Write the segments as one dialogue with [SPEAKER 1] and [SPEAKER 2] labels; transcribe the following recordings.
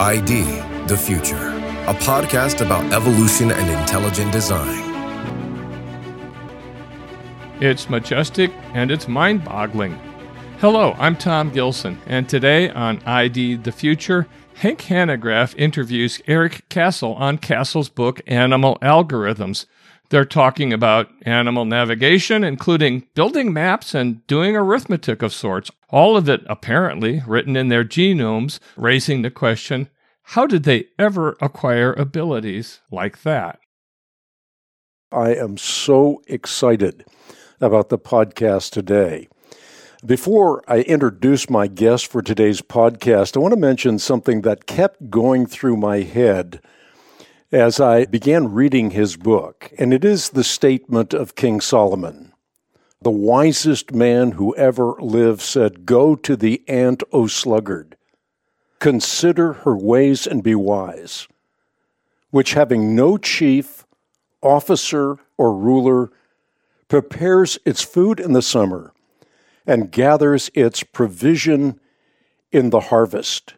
[SPEAKER 1] ID The Future, a podcast about evolution and intelligent design.
[SPEAKER 2] It's majestic and it's mind boggling. Hello, I'm Tom Gilson, and today on ID The Future, Hank Hanegraaff interviews Eric Cassell on Cassell's book Animal Algorithms. They're talking about animal navigation, including building maps and doing arithmetic of sorts, all of it apparently written in their genomes, raising the question how did they ever acquire abilities like that?
[SPEAKER 3] I am so excited about the podcast today. Before I introduce my guest for today's podcast, I want to mention something that kept going through my head as I began reading his book, and it is the statement of King Solomon. The wisest man who ever lived said, Go to the ant, O sluggard, consider her ways and be wise, which having no chief, officer, or ruler, prepares its food in the summer and gathers its provision in the harvest.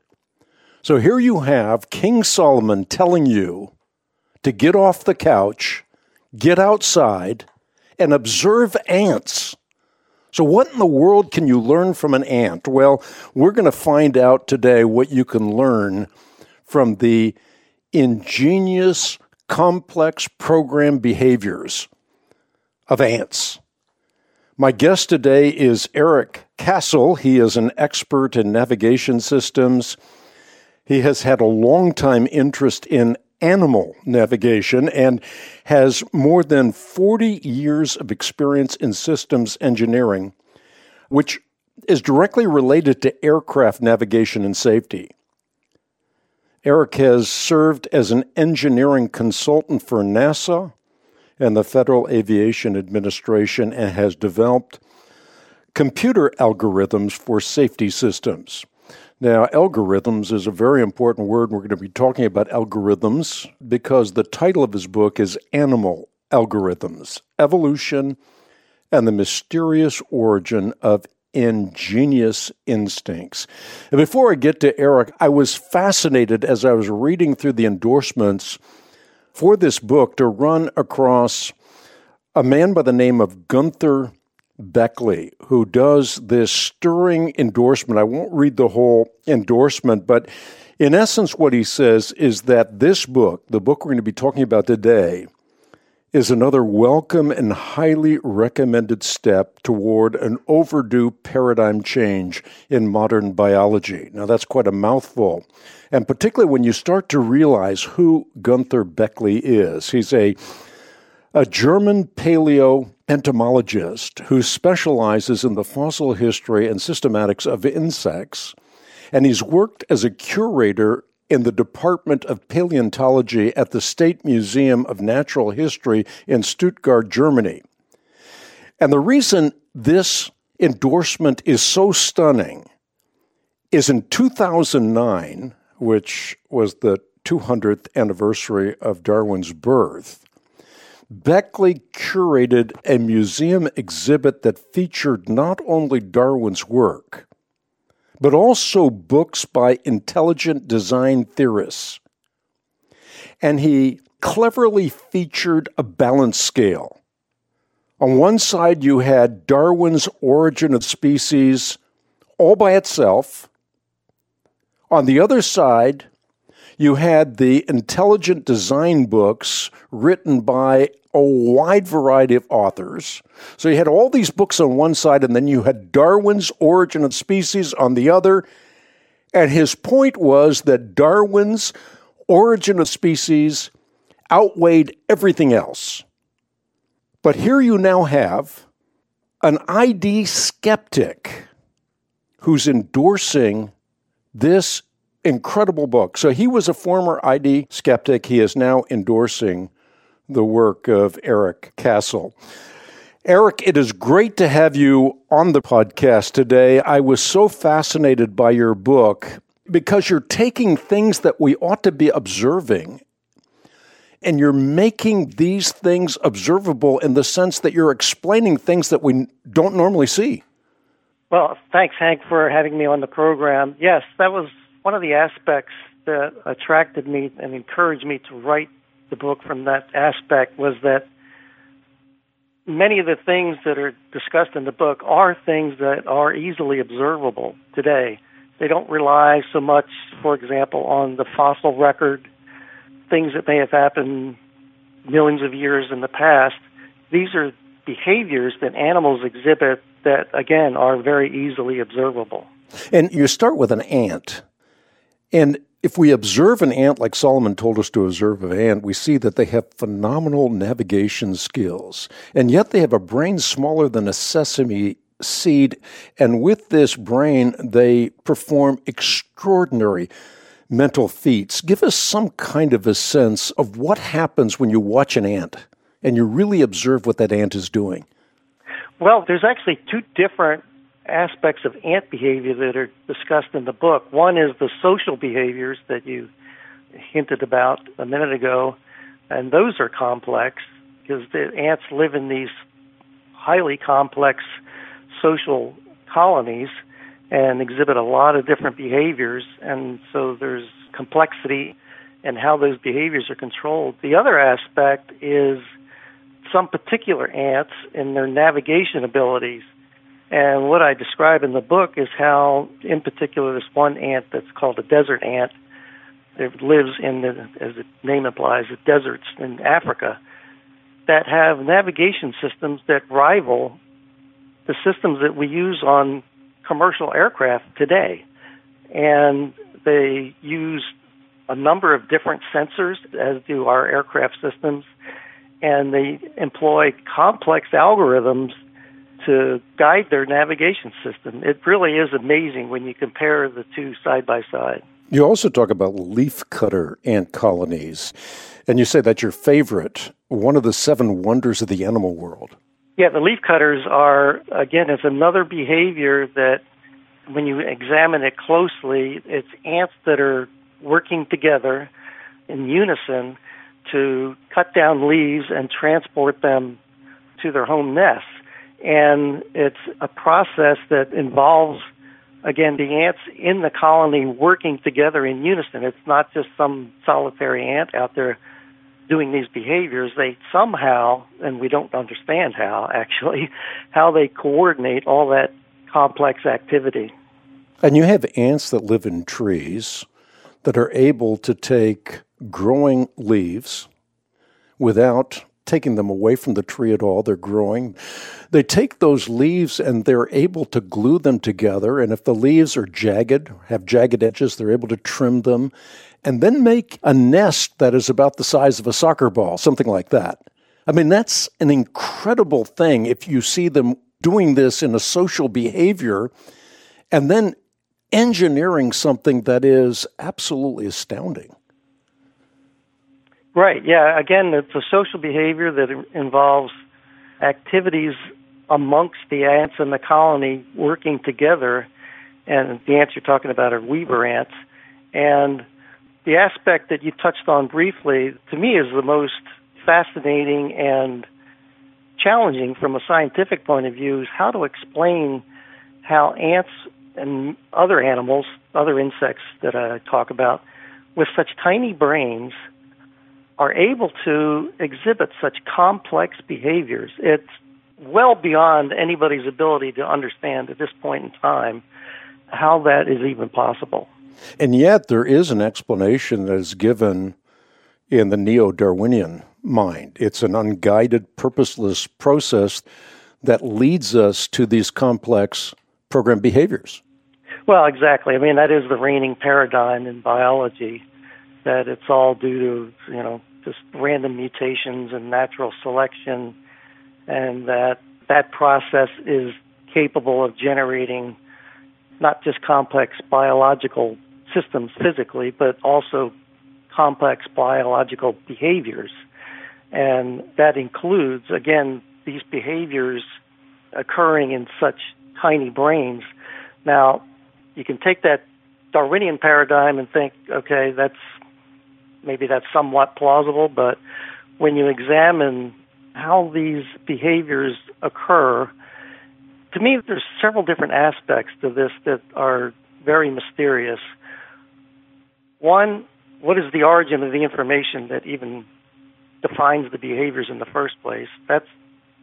[SPEAKER 3] So here you have King Solomon telling you to get off the couch, get outside, and observe ants. So, what in the world can you learn from an ant? Well, we're going to find out today what you can learn from the ingenious, complex program behaviors of ants. My guest today is Eric Cassell. He is an expert in navigation systems. He has had a long time interest in animal navigation and has more than 40 years of experience in systems engineering, which is directly related to aircraft navigation and safety. Eric has served as an engineering consultant for NASA and the Federal Aviation Administration and has developed computer algorithms for safety systems. Now, algorithms is a very important word. We're going to be talking about algorithms because the title of his book is Animal Algorithms Evolution and the Mysterious Origin of Ingenious Instincts. And before I get to Eric, I was fascinated as I was reading through the endorsements for this book to run across a man by the name of Gunther Bechly, who does this stirring endorsement. I won't read the whole endorsement, but in essence, what he says is that this book, the book we're going to be talking about today, is another welcome and highly recommended step toward an overdue paradigm change in modern biology. Now, that's quite a mouthful. And particularly when you start to realize who Gunther Bechly is, he's a a German paleo entomologist who specializes in the fossil history and systematics of insects, and he's worked as a curator in the Department of Paleontology at the State Museum of Natural History in Stuttgart, Germany. And the reason this endorsement is so stunning is in 2009, which was the 200th anniversary of Darwin's birth, Bechly curated a museum exhibit that featured not only Darwin's work, but also books by intelligent design theorists. And he cleverly featured a balance scale. On one side, you had Darwin's Origin of Species all by itself. On the other side, you had the intelligent design books written by a wide variety of authors. So you had all these books on one side, and then you had Darwin's Origin of Species on the other. And his point was that Darwin's Origin of Species outweighed everything else. But here you now have an ID skeptic who's endorsing this incredible book. So he was a former ID skeptic. He is now endorsing the work of Eric Cassell. Eric, it is great to have you on the podcast today. I was so fascinated by your book because you're taking things that we ought to be observing and you're making these things observable in the sense that you're explaining things that we don't normally see.
[SPEAKER 4] Well, thanks, Hank, for having me on the program. Yes, that was one of the aspects that attracted me and encouraged me to write the book from that aspect was that many of the things that are discussed in the book are things that are easily observable today. They don't rely so much, for example, on the fossil record, things that may have happened millions of years in the past. These are behaviors that animals exhibit that, again, are very easily observable.
[SPEAKER 3] And you start with an ant. And if we observe an ant like Solomon told us to observe an ant, we see that they have phenomenal navigation skills. And yet they have a brain smaller than a sesame seed. And with this brain, they perform extraordinary mental feats. Give us some kind of a sense of what happens when you watch an ant and you really observe what that ant is doing.
[SPEAKER 4] Well, there's actually two different aspects of ant behavior that are discussed in the book. One is the social behaviors that you hinted about a minute ago, and those are complex because the ants live in these highly complex social colonies and exhibit a lot of different behaviors, and so there's complexity in how those behaviors are controlled. The other aspect is some particular ants and their navigation abilities. And what I describe in the book is how, in particular, this one ant that's called a desert ant, that lives in the, as the name implies, the deserts in Africa, that have navigation systems that rival the systems that we use on commercial aircraft today. And they use a number of different sensors, as do our aircraft systems, and they employ complex algorithms to guide their navigation system. It really is amazing when you compare the two side by side.
[SPEAKER 3] You also talk about leafcutter ant colonies, and you say that's your favorite, one of the seven wonders of the animal world.
[SPEAKER 4] Yeah, the leafcutters are, again, it's another behavior that when you examine it closely, it's ants that are working together in unison to cut down leaves and transport them to their home nests and it's a process that involves again the ants in the colony working together in unison. It's not just some solitary ant out there doing these behaviors. They somehow and we don't understand how actually how they coordinate all that complex activity.
[SPEAKER 3] And you have ants that live in trees that are able to take growing leaves without taking them away from the tree at all. They're growing. They take those leaves and they're able to glue them together. And if the leaves are jagged, have jagged edges, they're able to trim them and then make a nest that is about the size of a soccer ball, something like that. I mean, that's an incredible thing if you see them doing this in a social behavior and then engineering something that is absolutely astounding.
[SPEAKER 4] Right. Yeah. Again, it's a social behavior that involves activities amongst the ants in the colony working together. And the ants you're talking about are weaver ants. And the aspect that you touched on briefly, to me, is the most fascinating and challenging from a scientific point of view is how to explain how ants and other animals, other insects that I talk about, with such tiny brains – are able to exhibit such complex behaviors. It's well beyond anybody's ability to understand at this point in time how that is even possible.
[SPEAKER 3] And yet, there is an explanation that is given in the neo Darwinian mind. It's an unguided, purposeless process that leads us to these complex program behaviors.
[SPEAKER 4] Well, exactly. I mean, that is the reigning paradigm in biology that it's all due to you know just random mutations and natural selection, and that that process is capable of generating not just complex biological systems physically, but also complex biological behaviors. And that includes, again, these behaviors occurring in such tiny brains. Now, you can take that Darwinian paradigm and think, okay, that's maybe that's somewhat plausible, but when you examine how these behaviors occur, to me, there's several different aspects to this that are very mysterious. one, what is the origin of the information that even defines the behaviors in the first place? That's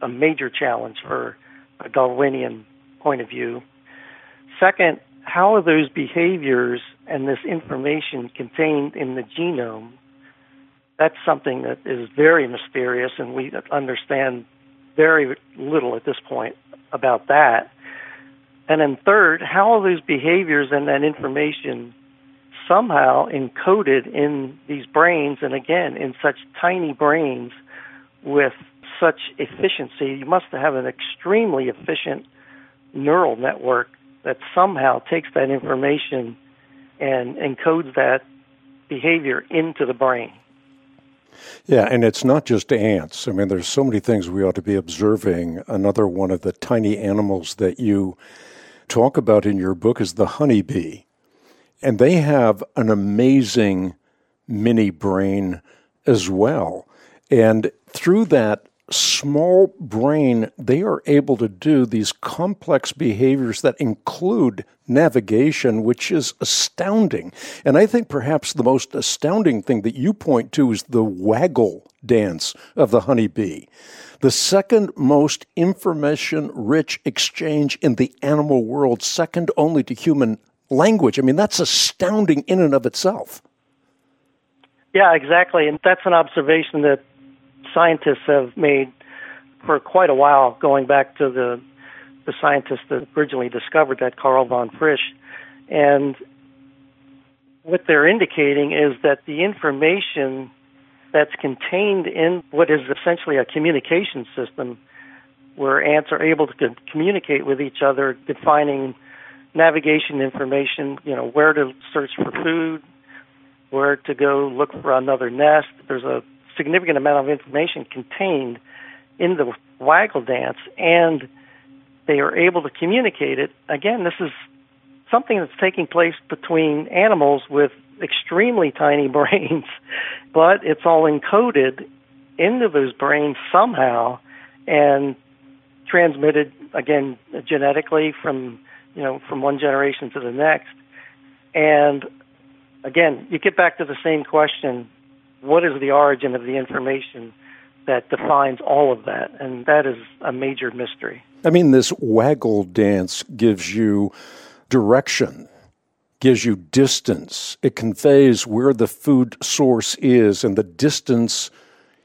[SPEAKER 4] a major challenge for a Darwinian point of view. Second, how are those behaviors and this information contained in the genome? That's something that is very mysterious, and we understand very little at this point about that. And then, third, how are those behaviors and that information somehow encoded in these brains, and again, in such tiny brains with such efficiency? You must have an extremely efficient neural network that somehow takes that information and encodes that behavior into the brain.
[SPEAKER 3] Yeah, and it's not just ants. I mean, there's so many things we ought to be observing. Another one of the tiny animals that you talk about in your book is the honeybee. And they have an amazing mini brain as well. And through that small brain, they are able to do these complex behaviors that include navigation, which is astounding. And I think perhaps the most astounding thing that you point to is the waggle dance of the honeybee. The second most information rich exchange in the animal world, second only to human language. I mean, that's astounding in and of itself.
[SPEAKER 4] Yeah, exactly. And that's an observation that scientists have made for quite a while, going back to the the scientist that originally discovered that, Karl von Frisch. And what they're indicating is that the information that's contained in what is essentially a communication system where ants are able to communicate with each other, defining navigation information, you know, where to search for food, where to go look for another nest. There's a significant amount of information contained in the waggle dance, and they are able to communicate it. Again, this is something that's taking place between animals with extremely tiny brains, but it's all encoded into those brains somehow and transmitted again genetically from you know from one generation to the next. And again, you get back to the same question what is the origin of the information that defines all of that? And that is a major mystery.
[SPEAKER 3] I mean, this waggle dance gives you direction, gives you distance. It conveys where the food source is and the distance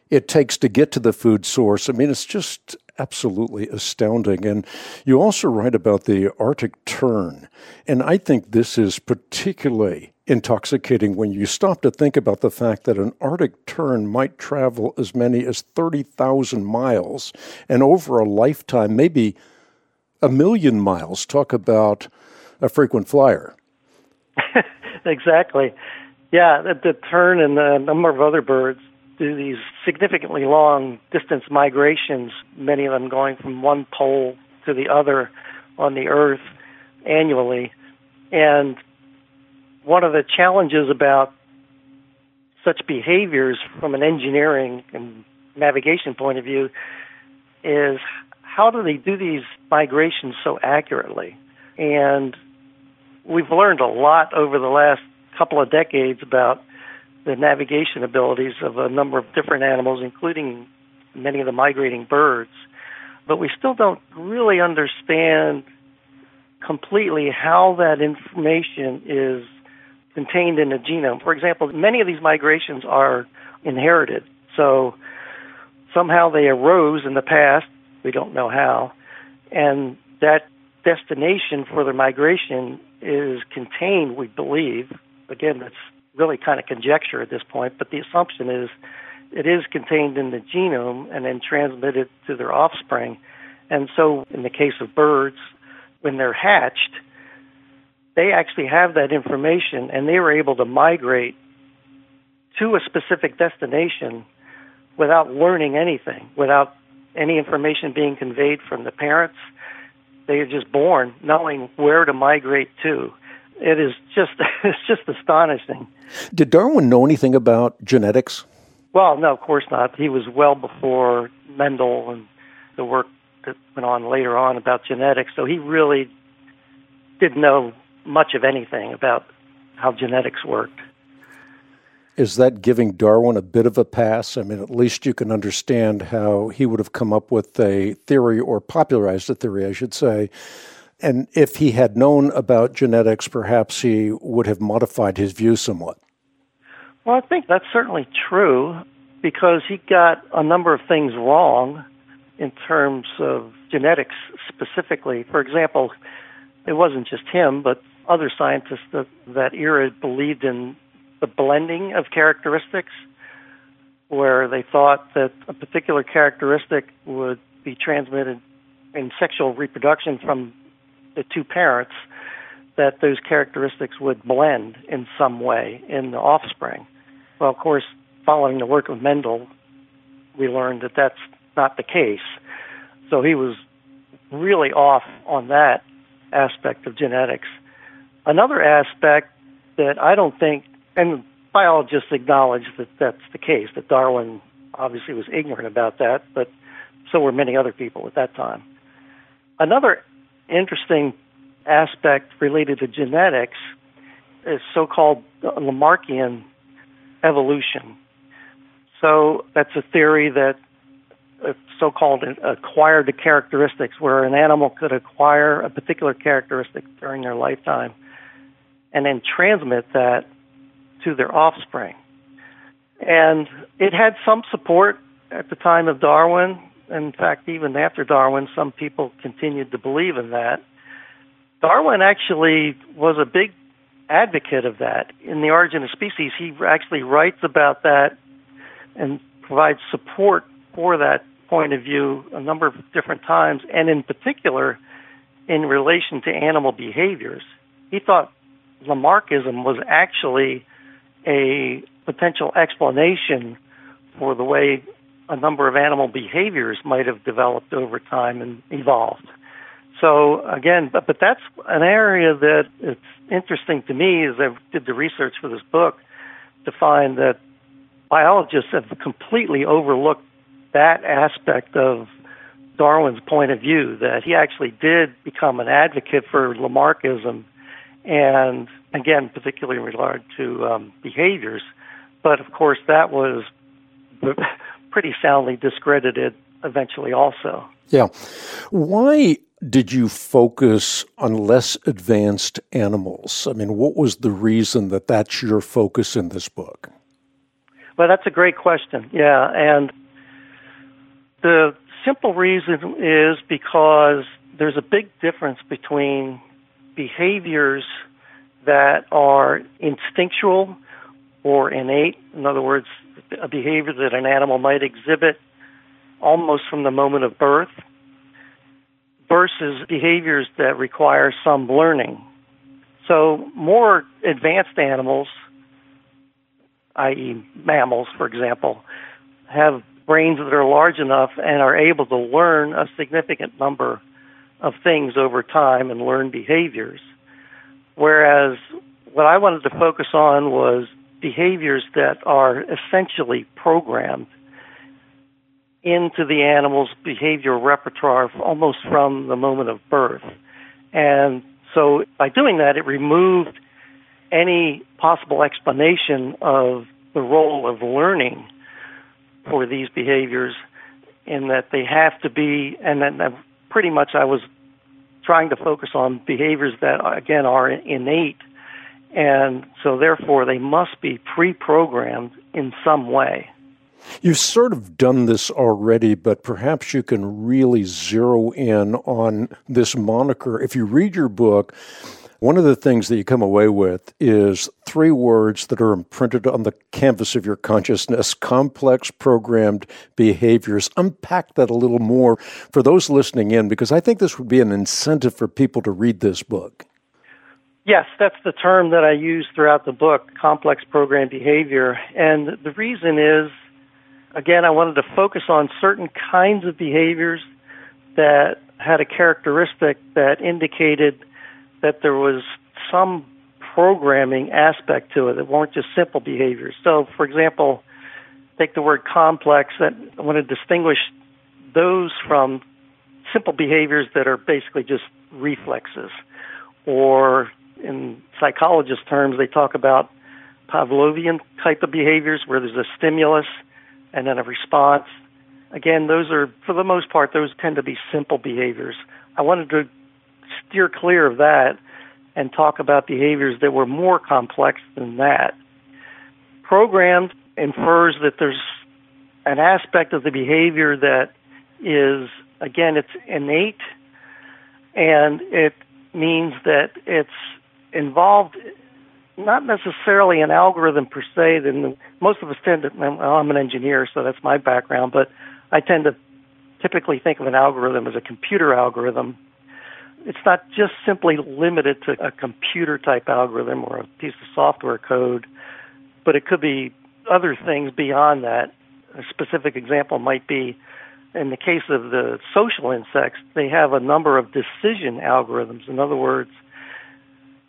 [SPEAKER 3] it takes to get to the food source. I mean, it's just absolutely astounding. And you also write about the Arctic tern. And I think this is particularly intoxicating when you stop to think about the fact that an Arctic tern might travel as many as 30,000 miles and over a lifetime, maybe a million miles. Talk about a frequent flyer.
[SPEAKER 4] exactly. Yeah, the, the tern and a number of other birds do these significantly long distance migrations, many of them going from one pole to the other on the Earth annually. And one of the challenges about such behaviors from an engineering and navigation point of view is how do they do these migrations so accurately? And we've learned a lot over the last couple of decades about the navigation abilities of a number of different animals, including many of the migrating birds. But we still don't really understand completely how that information is contained in the genome. For example, many of these migrations are inherited. So somehow they arose in the past, we don't know how, and that destination for the migration is contained, we believe. Again, that's really kind of conjecture at this point, but the assumption is it is contained in the genome and then transmitted to their offspring. And so, in the case of birds, when they're hatched, they actually have that information and they were able to migrate to a specific destination without learning anything, without any information being conveyed from the parents. They are just born knowing where to migrate to. It is just it's just astonishing.
[SPEAKER 3] Did Darwin know anything about genetics?
[SPEAKER 4] Well, no, of course not. He was well before Mendel and the work that went on later on about genetics. So he really didn't know much of anything about how genetics worked.
[SPEAKER 3] is that giving Darwin a bit of a pass? I mean, at least you can understand how he would have come up with a theory or popularized a theory, I should say. And if he had known about genetics, perhaps he would have modified his view somewhat.
[SPEAKER 4] Well, I think that's certainly true because he got a number of things wrong in terms of genetics specifically. For example, it wasn't just him, but other scientists that that era believed in the blending of characteristics, where they thought that a particular characteristic would be transmitted in sexual reproduction from the two parents, that those characteristics would blend in some way in the offspring. Well, of course, following the work of Mendel, we learned that that's not the case. So he was really off on that aspect of genetics. Another aspect that I don't think, and biologists acknowledge that that's the case, that Darwin obviously was ignorant about that, but so were many other people at that time. Another interesting aspect related to genetics is so called Lamarckian evolution. So that's a theory that uh, so-called acquired characteristics, where an animal could acquire a particular characteristic during their lifetime and then transmit that to their offspring. And it had some support at the time of Darwin. In fact, even after Darwin, some people continued to believe in that. Darwin actually was a big advocate of that. In The Origin of Species, he actually writes about that and provides support for that point of view a number of different times, and in particular, in relation to animal behaviors. He thought Lamarckism was actually a potential explanation for the way a number of animal behaviors might have developed over time and evolved. So again, but but that's an area that it's interesting to me as I did the research for this book to find that biologists have completely overlooked that aspect of Darwin's point of view that he actually did become an advocate for Lamarckism, and again, particularly in regard to um, behaviors. But of course, that was pretty soundly discredited eventually, also.
[SPEAKER 3] Yeah. Why did you focus on less advanced animals? I mean, what was the reason that that's your focus in this book?
[SPEAKER 4] Well, that's a great question. Yeah, and the simple reason is because there's a big difference between behaviors that are instinctual or innate. In other words, a behavior that an animal might exhibit almost from the moment of birth versus behaviors that require some learning. So, more advanced animals, i.e., mammals, for example, have brains that are large enough and are able to learn a significant number of things over time and learn behaviors. Whereas what I wanted to focus on was behaviors that are essentially programmed into the animal's behavioral repertoire almost from the moment of birth. And so by doing that, it removed any possible explanation of the role of learning for these behaviors in that they have to be, and then pretty much I was trying to focus on behaviors that, again, are innate. And so therefore, they must be pre programmed in some way.
[SPEAKER 3] You've sort of done this already, but perhaps you can really zero in on this moniker. If you read your book, one of the things that you come away with is three words that are imprinted on the canvas of your consciousness complex programmed behaviors. Unpack that a little more for those listening in, because I think this would be an incentive for people to read this book.
[SPEAKER 4] Yes, that's the term that I use throughout the book complex programmed behavior. And the reason is again, I wanted to focus on certain kinds of behaviors that had a characteristic that indicated that there was some programming aspect to it. that weren't just simple behaviors. So, for example, take the word complex. That I want to distinguish those from simple behaviors that are basically just reflexes, or in psychologist terms, they talk about Pavlovian type of behaviors where there's a stimulus and then a response. Again, those are, for the most part, those tend to be simple behaviors. I wanted to steer clear of that and talk about behaviors that were more complex than that. Programmed infers that there's an aspect of the behavior that is, again, it's innate and it means that it's involved not necessarily an algorithm per se. Then most of us tend to. Well, I'm an engineer, so that's my background, but I tend to typically think of an algorithm as a computer algorithm. It's not just simply limited to a computer type algorithm or a piece of software code, but it could be other things beyond that. A specific example might be in the case of the social insects, they have a number of decision algorithms. In other words,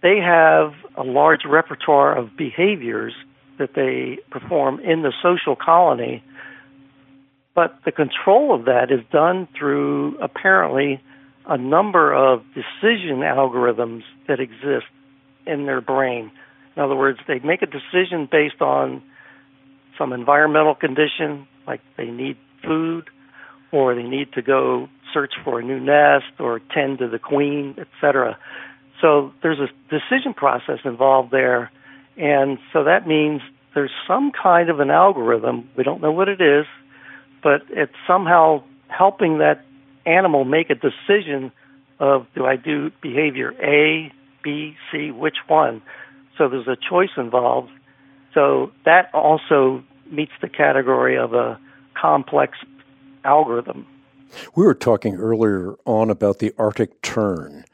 [SPEAKER 4] they have a large repertoire of behaviors that they perform in the social colony, but the control of that is done through apparently a number of decision algorithms that exist in their brain. In other words, they make a decision based on some environmental condition, like they need food, or they need to go search for a new nest or tend to the queen, etc. So there's a decision process involved there, and so that means there's some kind of an algorithm. We don't know what it is, but it's somehow helping that animal make a decision of do I do behavior A, B, C, which one? So there's a choice involved. So that also meets the category of a complex algorithm.
[SPEAKER 3] We were talking earlier on about the Arctic tern.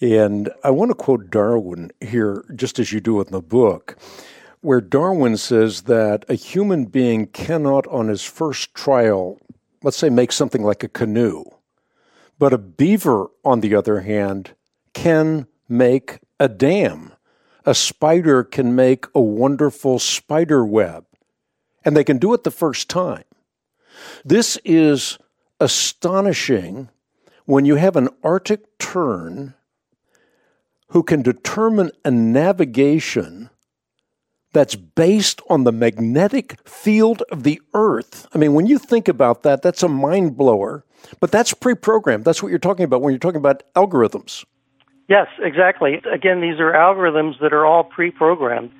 [SPEAKER 3] And I want to quote Darwin here, just as you do in the book, where Darwin says that a human being cannot, on his first trial, let's say, make something like a canoe. But a beaver, on the other hand, can make a dam. A spider can make a wonderful spider web. And they can do it the first time. This is astonishing when you have an Arctic tern who can determine a navigation that's based on the magnetic field of the Earth. I mean, when you think about that, that's a mind blower. But that's pre programmed. That's what you're talking about when you're talking about algorithms.
[SPEAKER 4] Yes, exactly. Again, these are algorithms that are all pre programmed.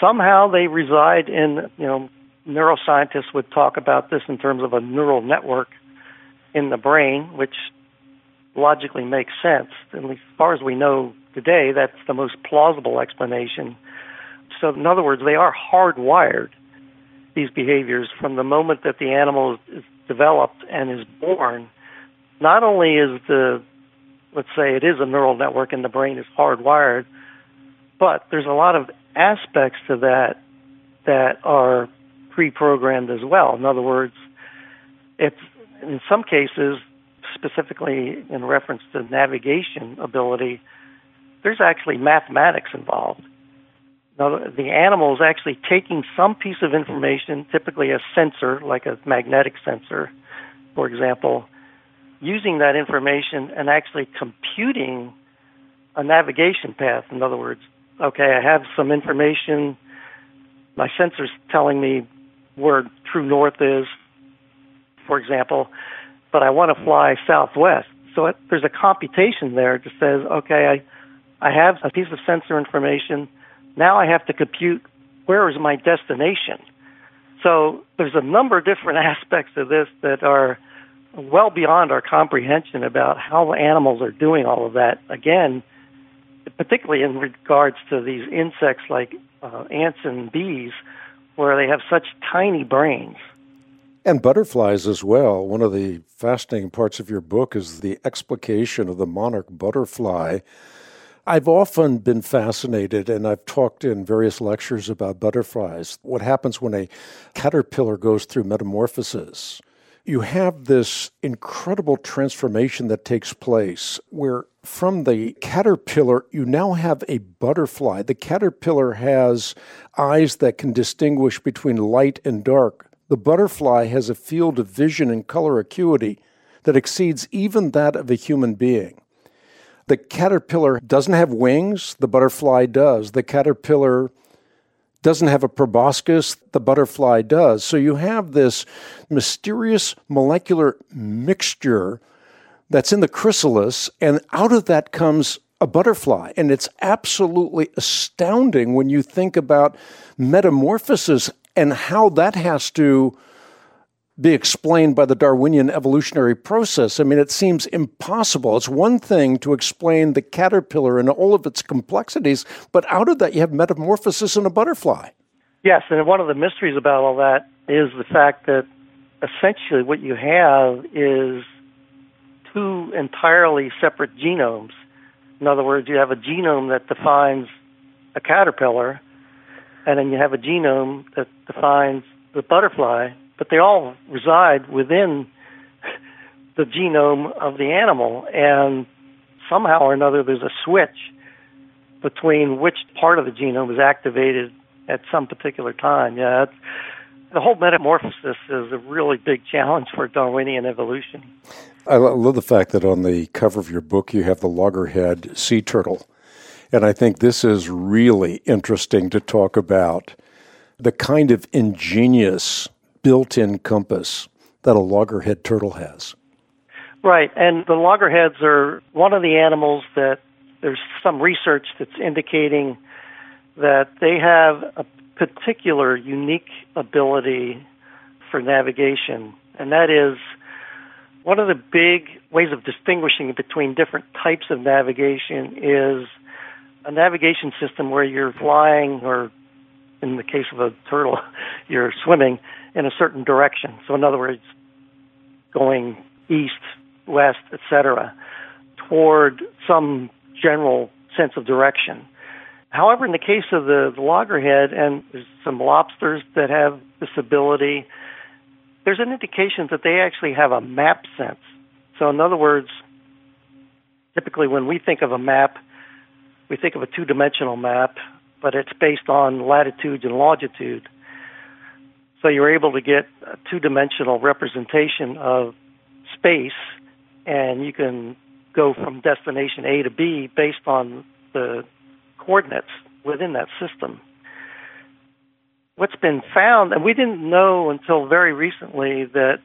[SPEAKER 4] Somehow they reside in, you know, neuroscientists would talk about this in terms of a neural network in the brain, which logically makes sense. At least as far as we know today, that's the most plausible explanation. So, in other words, they are hardwired, these behaviors, from the moment that the animal is developed and is born. Not only is the, let's say it is a neural network and the brain is hardwired, but there's a lot of aspects to that that are pre-programmed as well. In other words, it's in some cases, specifically in reference to navigation ability, there's actually mathematics involved. Now, the animal is actually taking some piece of information, typically a sensor, like a magnetic sensor, for example, using that information and actually computing a navigation path. In other words, okay, I have some information, my sensor's telling me where true north is, for example, but I want to fly southwest. So it, there's a computation there that says, okay, I, I have a piece of sensor information. Now I have to compute where is my destination. So there's a number of different aspects of this that are well beyond our comprehension about how animals are doing all of that. Again, particularly in regards to these insects like uh, ants and bees, where they have such tiny brains.
[SPEAKER 3] And butterflies as well. One of the fascinating parts of your book is the explication of the monarch butterfly. I've often been fascinated, and I've talked in various lectures about butterflies. What happens when a caterpillar goes through metamorphosis? You have this incredible transformation that takes place where from the caterpillar, you now have a butterfly. The caterpillar has eyes that can distinguish between light and dark. The butterfly has a field of vision and color acuity that exceeds even that of a human being. The caterpillar doesn't have wings, the butterfly does. The caterpillar doesn't have a proboscis, the butterfly does. So you have this mysterious molecular mixture that's in the chrysalis, and out of that comes a butterfly. And it's absolutely astounding when you think about metamorphosis and how that has to be explained by the Darwinian evolutionary process. I mean, it seems impossible. It's one thing to explain the caterpillar and all of its complexities, but out of that, you have metamorphosis in a butterfly.
[SPEAKER 4] Yes, and one of the mysteries about all that is the fact that essentially what you have is two entirely separate genomes. In other words, you have a genome that defines a caterpillar, and then you have a genome that defines the butterfly, but they all reside within the genome of the animal, and somehow or another there's a switch between which part of the genome is activated at some particular time. Yeah, the whole metamorphosis is a really big challenge for Darwinian evolution.
[SPEAKER 3] I love the fact that on the cover of your book you have the loggerhead sea turtle. And I think this is really interesting to talk about the kind of ingenious built in compass that a loggerhead turtle has.
[SPEAKER 4] Right. And the loggerheads are one of the animals that there's some research that's indicating that they have a particular unique ability for navigation, and that is one of the big ways of distinguishing between different types of navigation is a navigation system where you're flying or in the case of a turtle you're swimming in a certain direction so in other words going east west etc toward some general sense of direction however in the case of the, the loggerhead and some lobsters that have this ability there's an indication that they actually have a map sense. So, in other words, typically when we think of a map, we think of a two dimensional map, but it's based on latitude and longitude. So, you're able to get a two dimensional representation of space, and you can go from destination A to B based on the coordinates within that system what's been found, and we didn't know until very recently that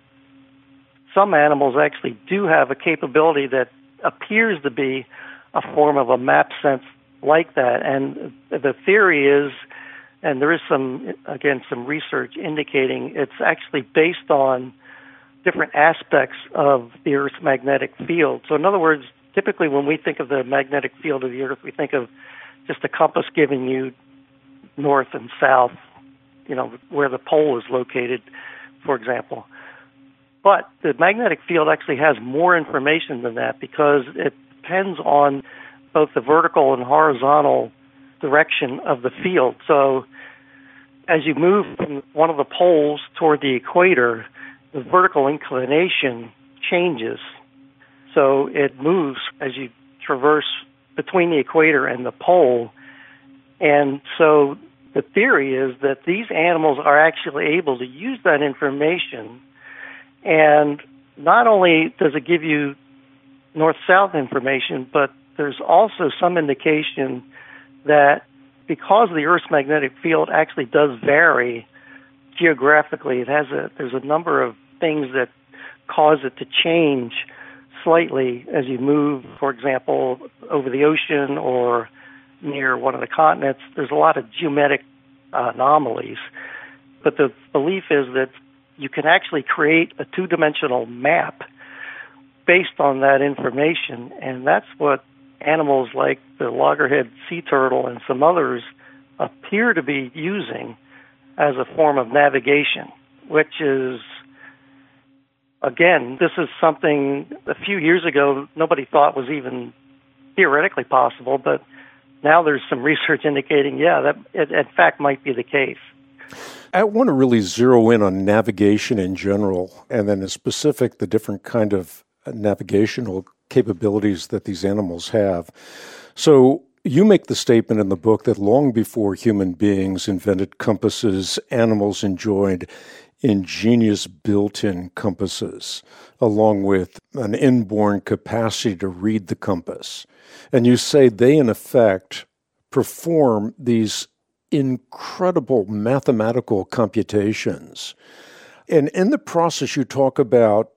[SPEAKER 4] some animals actually do have a capability that appears to be a form of a map sense like that. And the theory is, and there is some, again, some research indicating it's actually based on different aspects of the Earth's magnetic field. So, in other words, typically when we think of the magnetic field of the Earth, we think of just a compass giving you north and south you know, where the pole is located, for example. But the magnetic field actually has more information than that because it depends on both the vertical and horizontal direction of the field. So as you move from one of the poles toward the equator, the vertical inclination changes. So it moves as you traverse between the equator and the pole. And so the theory is that these animals are actually able to use that information, and not only does it give you north south information, but there's also some indication that because the Earth's magnetic field actually does vary geographically, it has a there's a number of things that cause it to change slightly as you move, for example, over the ocean or near one of the continents, there's a lot of geometric anomalies. But the belief is that you can actually create a two dimensional map based on that information, and that's what animals like the loggerhead sea turtle and some others appear to be using as a form of navigation, which is again, this is something a few years ago nobody thought was even theoretically possible, but now there's some research indicating, yeah, that it, in fact might be the case.
[SPEAKER 3] I want to really zero in on navigation in general, and then in specific, the different kind of navigational capabilities that these animals have. So, you make the statement in the book that long before human beings invented compasses, animals enjoyed ingenious built in compasses, along with an inborn capacity to read the compass. And you say they, in effect, perform these incredible mathematical computations. And in the process, you talk about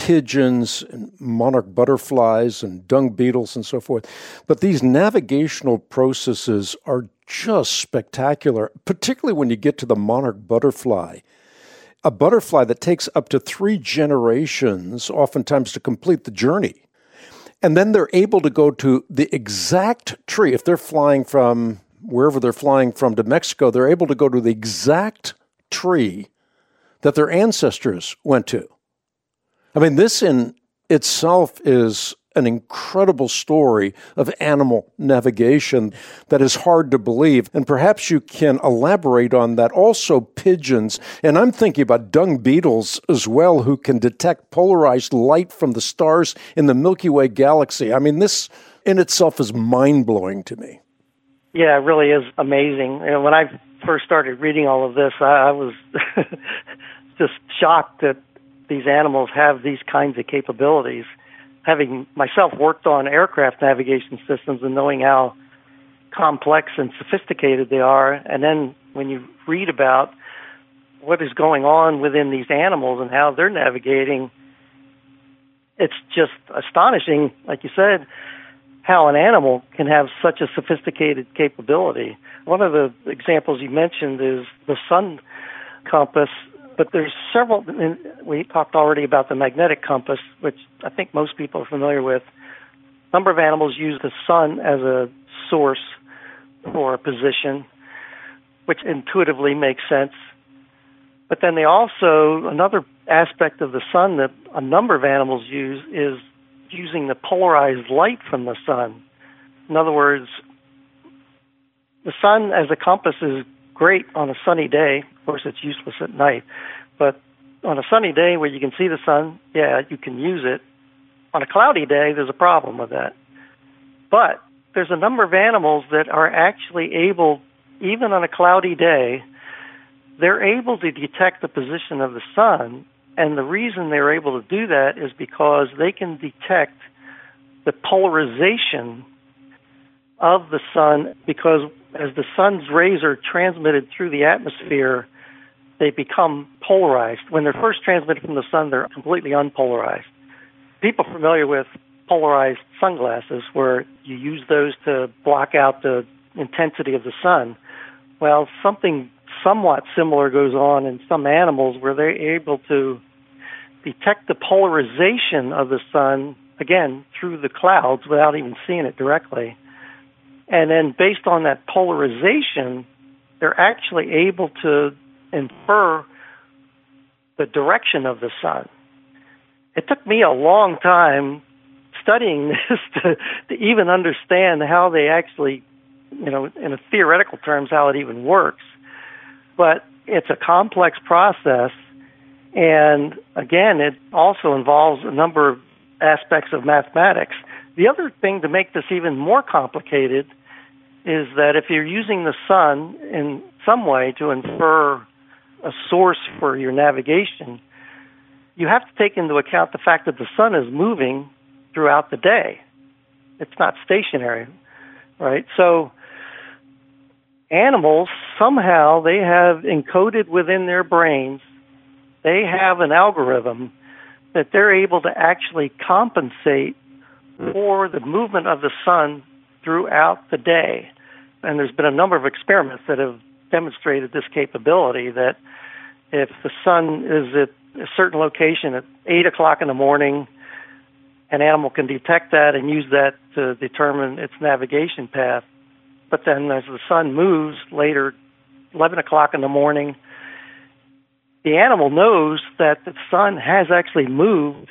[SPEAKER 3] pigeons and monarch butterflies and dung beetles and so forth. But these navigational processes are just spectacular, particularly when you get to the monarch butterfly. A butterfly that takes up to three generations, oftentimes, to complete the journey. And then they're able to go to the exact tree. If they're flying from wherever they're flying from to Mexico, they're able to go to the exact tree that their ancestors went to. I mean, this in itself is an incredible story of animal navigation that is hard to believe. And perhaps you can elaborate on that. Also, pigeons, and I'm thinking about dung beetles as well, who can detect polarized light from the stars in the Milky Way galaxy. I mean, this in itself is mind blowing to me.
[SPEAKER 4] Yeah, it really is amazing. And when I first started reading all of this, I, I was just shocked that these animals have these kinds of capabilities. Having myself worked on aircraft navigation systems and knowing how complex and sophisticated they are, and then when you read about what is going on within these animals and how they're navigating, it's just astonishing, like you said, how an animal can have such a sophisticated capability. One of the examples you mentioned is the sun compass but there's several. We talked already about the magnetic compass, which I think most people are familiar with. A number of animals use the sun as a source for position, which intuitively makes sense. But then they also another aspect of the sun that a number of animals use is using the polarized light from the sun. In other words, the sun as a compass is great on a sunny day. Course, it's useless at night. But on a sunny day where you can see the sun, yeah, you can use it. On a cloudy day, there's a problem with that. But there's a number of animals that are actually able, even on a cloudy day, they're able to detect the position of the sun. And the reason they're able to do that is because they can detect the polarization of the sun because as the sun's rays are transmitted through the atmosphere, they become polarized. When they're first transmitted from the sun, they're completely unpolarized. People familiar with polarized sunglasses, where you use those to block out the intensity of the sun. Well, something somewhat similar goes on in some animals where they're able to detect the polarization of the sun, again, through the clouds without even seeing it directly and then based on that polarization, they're actually able to infer the direction of the sun. It took me a long time studying this to, to even understand how they actually, you know, in a theoretical terms, how it even works. But it's a complex process. And again, it also involves a number of aspects of mathematics. The other thing to make this even more complicated is that if you're using the sun in some way to infer a source for your navigation, you have to take into account the fact that the sun is moving throughout the day. It's not stationary, right? So animals somehow they have encoded within their brains they have an algorithm that they're able to actually compensate for the movement of the sun throughout the day. And there's been a number of experiments that have demonstrated this capability that if the sun is at a certain location at 8 o'clock in the morning, an animal can detect that and use that to determine its navigation path. But then as the sun moves later, 11 o'clock in the morning, the animal knows that the sun has actually moved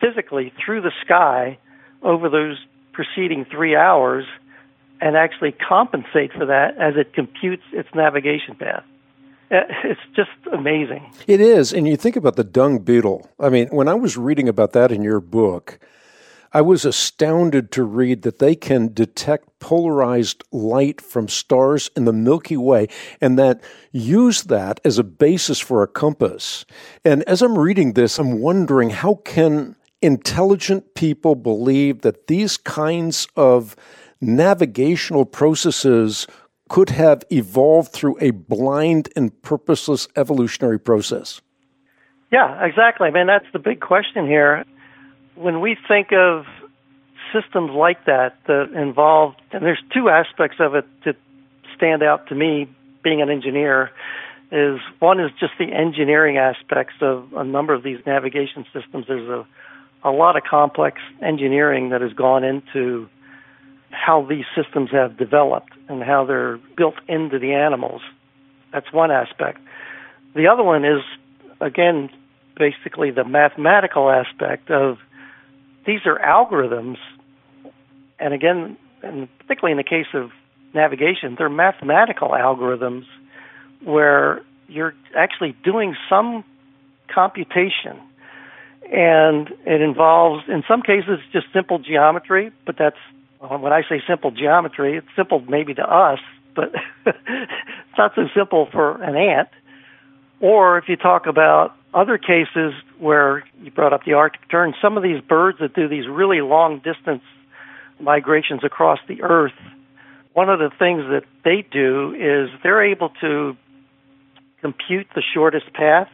[SPEAKER 4] physically through the sky over those preceding three hours and actually compensate for that as it computes its navigation path. Uh, it's just amazing.
[SPEAKER 3] It is. And you think about the dung beetle. I mean, when I was reading about that in your book, I was astounded to read that they can detect polarized light from stars in the Milky Way and that use that as a basis for a compass. And as I'm reading this, I'm wondering how can intelligent people believe that these kinds of navigational processes could have evolved through a blind and purposeless evolutionary process?
[SPEAKER 4] Yeah, exactly. I mean, that's the big question here. When we think of systems like that that involve, and there's two aspects of it that stand out to me being an engineer is one is just the engineering aspects of a number of these navigation systems. There's a a lot of complex engineering that has gone into how these systems have developed and how they're built into the animals. That's one aspect. The other one is again basically the mathematical aspect of these are algorithms and again and particularly in the case of navigation, they're mathematical algorithms where you're actually doing some computation. And it involves, in some cases, just simple geometry, but that's, Uh, when I say simple geometry, it's simple maybe to us, but it's not so simple for an ant. Or if you talk about other cases where you brought up the Arctic tern, some of these birds that do these really long distance migrations across the earth, one of the things that they do is they're able to compute the shortest path.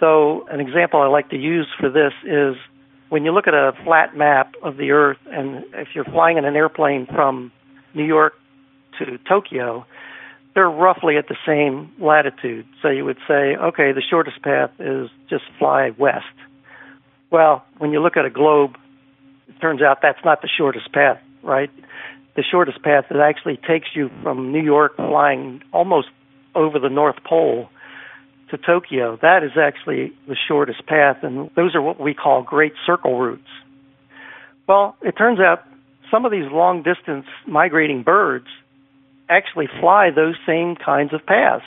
[SPEAKER 4] So, an example I like to use for this is when you look at a flat map of the Earth, and if you're flying in an airplane from New York to Tokyo, they're roughly at the same latitude. So you would say, okay, the shortest path is just fly west. Well, when you look at a globe, it turns out that's not the shortest path, right? The shortest path that actually takes you from New York flying almost over the North Pole to Tokyo, that is actually the shortest path, and those are what we call great circle routes. Well, it turns out some of these long distance migrating birds actually fly those same kinds of paths.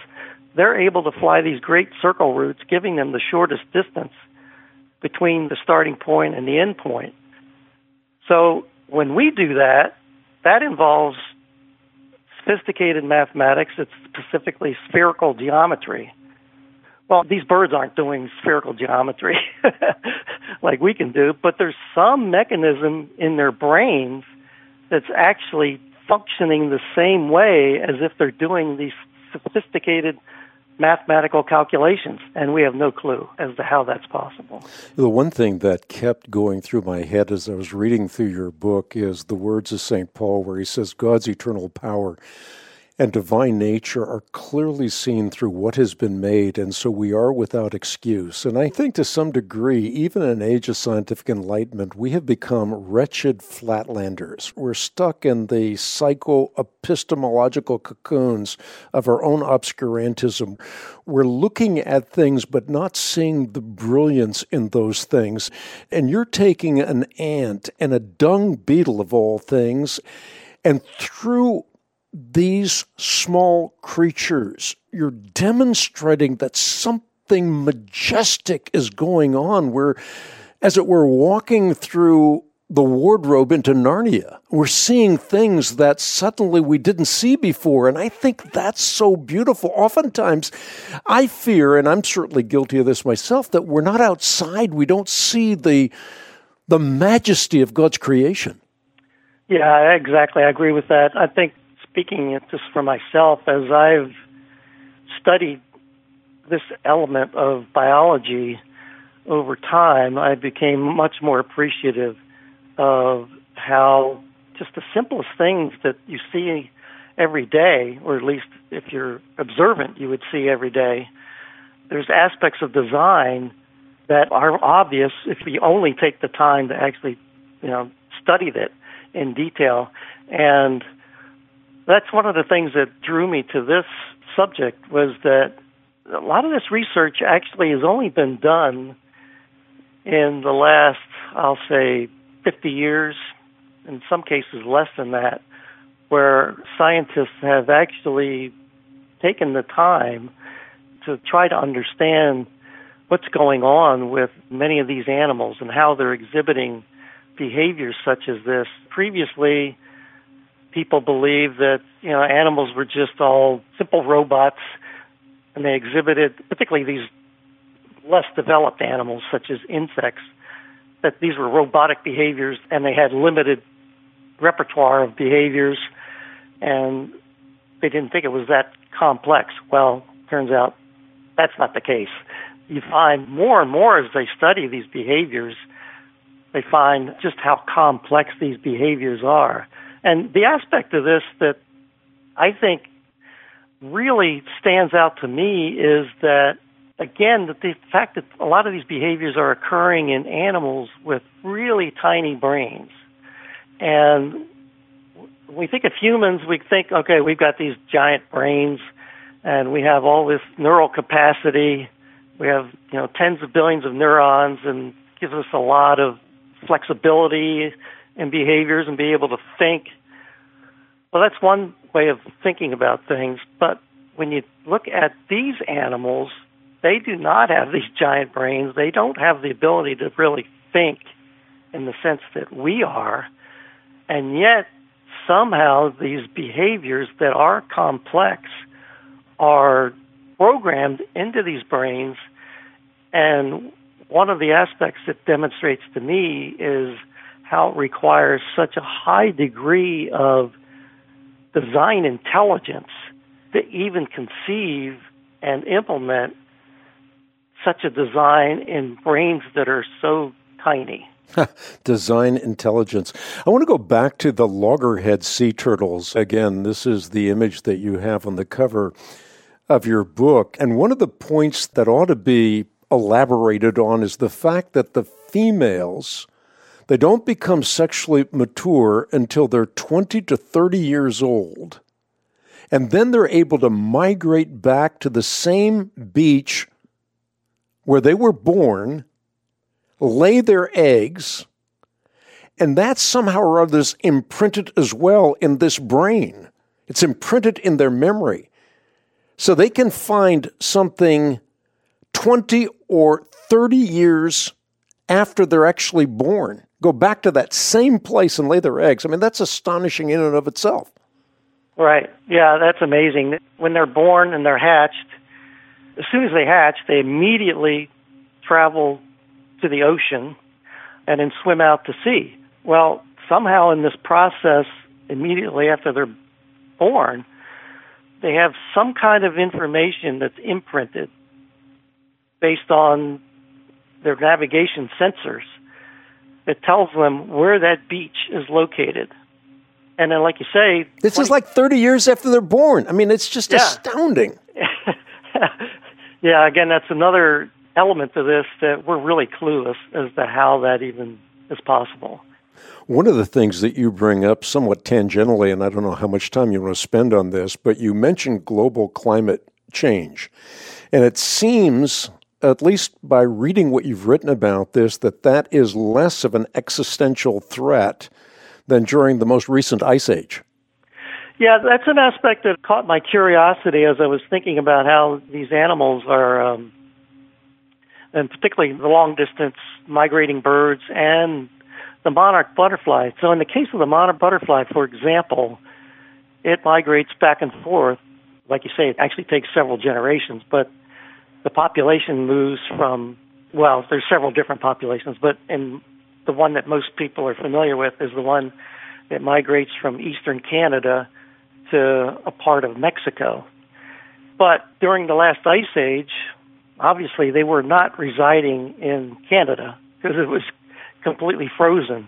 [SPEAKER 4] They're able to fly these great circle routes, giving them the shortest distance between the starting point and the end point. So when we do that, that involves sophisticated mathematics. It's specifically spherical geometry. Well, these birds aren't doing spherical geometry like we can do, but there's some mechanism in their brains that's actually functioning the same way as if they're doing these sophisticated mathematical calculations, and we have no clue as to how that's possible.
[SPEAKER 3] The one thing that kept going through my head as I was reading through your book is the words of St. Paul, where he says, God's eternal power and divine nature are clearly seen through what has been made, and so we are without excuse. And I think to some degree, even in an age of scientific enlightenment, we have become wretched flatlanders. We're stuck in the psycho-epistemological cocoons of our own obscurantism. We're looking at things but not seeing the brilliance in those things. And you're taking an ant and a dung beetle of all things, and through these small creatures. You're demonstrating that something majestic is going on. We're, as it were, walking through the wardrobe into Narnia. We're seeing things that suddenly we didn't see before. And I think that's so beautiful. Oftentimes, I fear, and I'm certainly guilty of this myself, that we're not outside. We don't see the, the majesty of God's creation.
[SPEAKER 4] Yeah, exactly. I agree with that. I think speaking just for myself, as I've studied this element of biology over time, I became much more appreciative of how just the simplest things that you see every day, or at least if you're observant, you would see every day. There's aspects of design that are obvious if you only take the time to actually, you know, study it in detail. And that's one of the things that drew me to this subject was that a lot of this research actually has only been done in the last, I'll say, 50 years, in some cases less than that, where scientists have actually taken the time to try to understand what's going on with many of these animals and how they're exhibiting behaviors such as this. Previously, people believe that you know animals were just all simple robots, and they exhibited, particularly these less developed animals such as insects, that these were robotic behaviors and they had limited repertoire of behaviors. And they didn't think it was that complex. Well, turns out that's not the case. You find more and more as they study these behaviors, they find just how complex these behaviors are. And the aspect of this that I think really stands out to me is that again that the fact that a lot of these behaviors are occurring in animals with really tiny brains. And we think of humans, we think, okay, we've got these giant brains and we have all this neural capacity. We have, you know, tens of billions of neurons and gives us a lot of flexibility in behaviors and be able to think. Well, that's one way of thinking about things. But when you look at these animals, they do not have these giant brains. They don't have the ability to really think in the sense that we are. And yet, somehow, these behaviors that are complex are programmed into these brains. And one of the aspects that demonstrates to me is how it requires such a high degree of design intelligence to even conceive and implement such a design in brains that are so tiny.
[SPEAKER 3] Design intelligence. I want to go back to the loggerhead sea turtles. Again, this is the image that you have on the cover of your book. And one of the points that ought to be elaborated on is the fact that the females they don't become sexually mature until they're 20 to 30 years old. And then they're able to migrate back to the same beach where they were born, lay their eggs, and that somehow or other is imprinted as well in this brain. It's imprinted in their memory. So they can find something 20 or 30 years after they're actually born, go back to that same place and lay their eggs. I mean, that's astonishing in and of itself.
[SPEAKER 4] Right. Yeah, that's amazing. When they're born and they're hatched, as soon as they hatch, they immediately travel to the ocean and then swim out to sea. Well, somehow in this process, immediately after they're born, they have some kind of information that's imprinted based on their navigation sensors that tells them where that beach is located. And then, like you say,
[SPEAKER 3] this 20- is like 30 years after they're born. I mean, it's just yeah. astounding.
[SPEAKER 4] yeah, again, that's another element to this that we're really clueless as to how that even is possible.
[SPEAKER 3] One of the things that you bring up somewhat tangentially, and I don't know how much time you want to spend on this, but you mentioned global climate change. And it seems, at least by reading what you've written about this, that that is less of an existential threat than during the most recent ice age.
[SPEAKER 4] Yeah, that's an aspect that caught my curiosity as I was thinking about how these animals are, um, and particularly the long distance migrating birds and the monarch butterfly. So, in the case of the monarch butterfly, for example, it migrates back and forth. Like you say, it actually takes several generations, but the population moves from, well, there's several different populations, but in the one that most people are familiar with is the one that migrates from eastern Canada to a part of Mexico. But during the last ice age, obviously they were not residing in Canada because it was completely frozen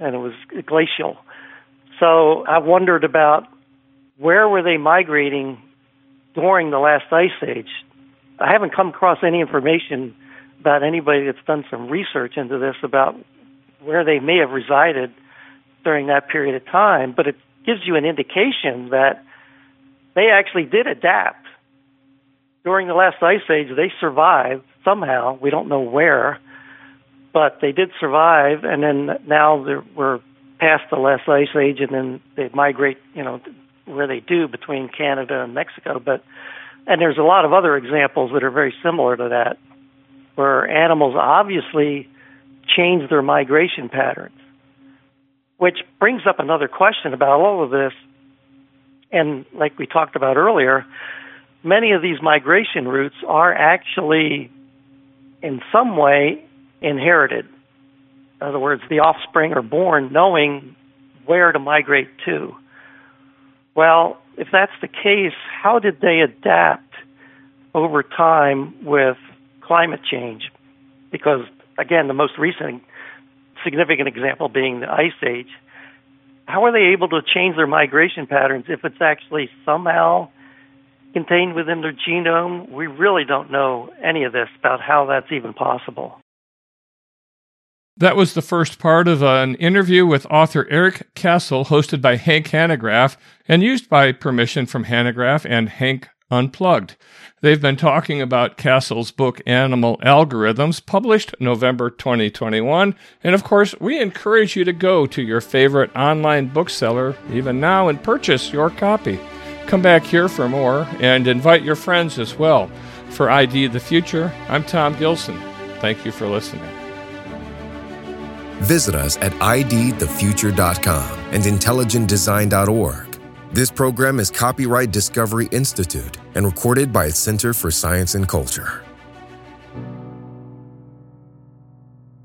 [SPEAKER 4] and it was glacial. So I wondered about where were they migrating during the last ice age. I haven't come across any information about anybody that's done some research into this about where they may have resided during that period of time, but it gives you an indication that they actually did adapt. During the last ice age, they survived somehow. We don't know where, but they did survive, and then now we're past the last ice age, and then they migrate, you know, where they do between Canada and Mexico. But and there's a lot of other examples that are very similar to that, where animals obviously change their migration patterns. Which brings up another question about all of this. And like we talked about earlier, many of these migration routes are actually, in some way, inherited. In other words, the offspring are born knowing where to migrate to. Well, if that's the case, how did they adapt over time with climate change? Because, again, the most recent significant example being the Ice Age. How are they able to change their migration patterns if it's actually somehow contained within their genome? We really don't know any of this about how that's even possible.
[SPEAKER 2] That was the first part of an interview with author Eric Cassell, hosted by Hank Hanegraaff and used by permission from Hanegraaff and Hank Unplugged. They've been talking about Cassell's book Animal Algorithms, published November 2021. And of course, we encourage you to go to your favorite online bookseller, even now, and purchase your copy. Come back here for more and invite your friends as well. For ID the Future, I'm Tom Gilson. Thank you for listening.
[SPEAKER 1] Visit us at idthefuture.com and intelligentdesign.org. This program is copyright Discovery Institute and recorded by its Center for Science and Culture.